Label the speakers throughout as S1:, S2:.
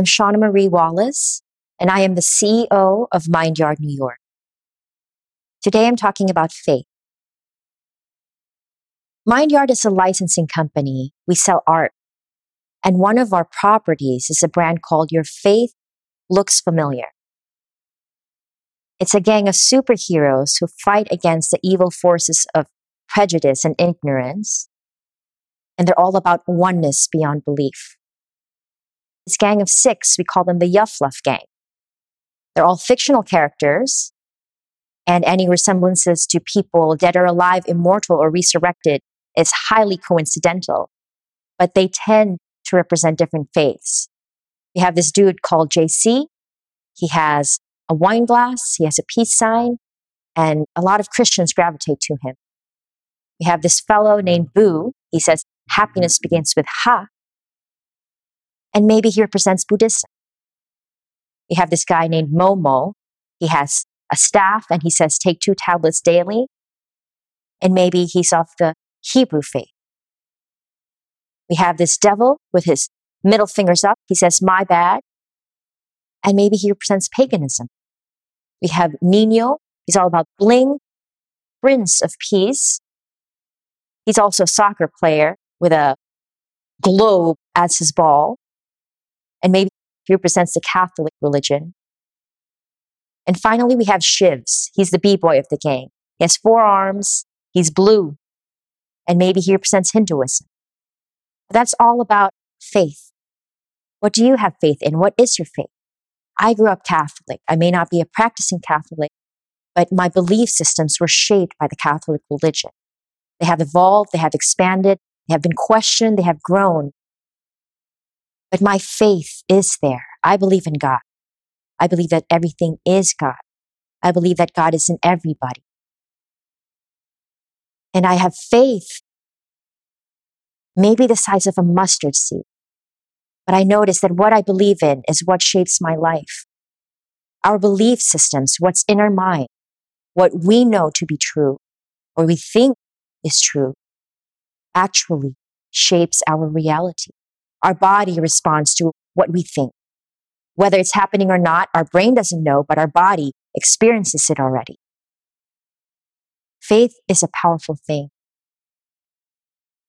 S1: I'm Shauna Marie Wallace, and I am the CEO of Mindyard New York. Today I'm talking about faith. Mindyard is a licensing company. We sell art. And one of our properties is a brand called Your Faith Looks Familiar. It's a gang of superheroes who fight against the evil forces of prejudice and ignorance. And they're all about oneness beyond belief. This gang of six, we call them the Yuffluff Gang. They're all fictional characters, and any resemblances to people dead or alive, immortal or resurrected is highly coincidental. But they tend to represent different faiths. We have this dude called JC. He has a wine glass, he has a peace sign, and a lot of Christians gravitate to him. We have this fellow named Boo. He says, happiness begins with Ha. And maybe he represents Buddhism. We have this guy named Momo. He has a staff and he says, take two tablets daily. And maybe he's of the Hebrew faith. We have this devil with his middle fingers up. He says, my bad. And maybe he represents paganism. We have Nino. He's all about bling, prince of peace. He's also a soccer player with a globe as his ball. And maybe he represents the Catholic religion. And finally, we have Shivs. He's the B-boy of the gang. He has four arms. He's blue. And maybe he represents Hinduism. That's all about faith. What do you have faith in? What is your faith? I grew up Catholic. I may not be a practicing Catholic, but my belief systems were shaped by the Catholic religion. They have evolved, they have expanded, they have been questioned, they have grown. But my faith is there. I believe in God. I believe that everything is God. I believe that God is in everybody. And I have faith, maybe the size of a mustard seed. But I notice that what I believe in is what shapes my life. Our belief systems, what's in our mind, what we know to be true, or we think is true, actually shapes our reality. Our body responds to what we think. Whether it's happening or not, our brain doesn't know, but our body experiences it already. Faith is a powerful thing.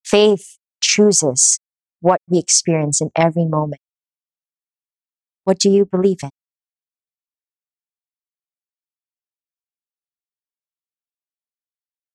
S1: Faith chooses what we experience in every moment. What do you believe in?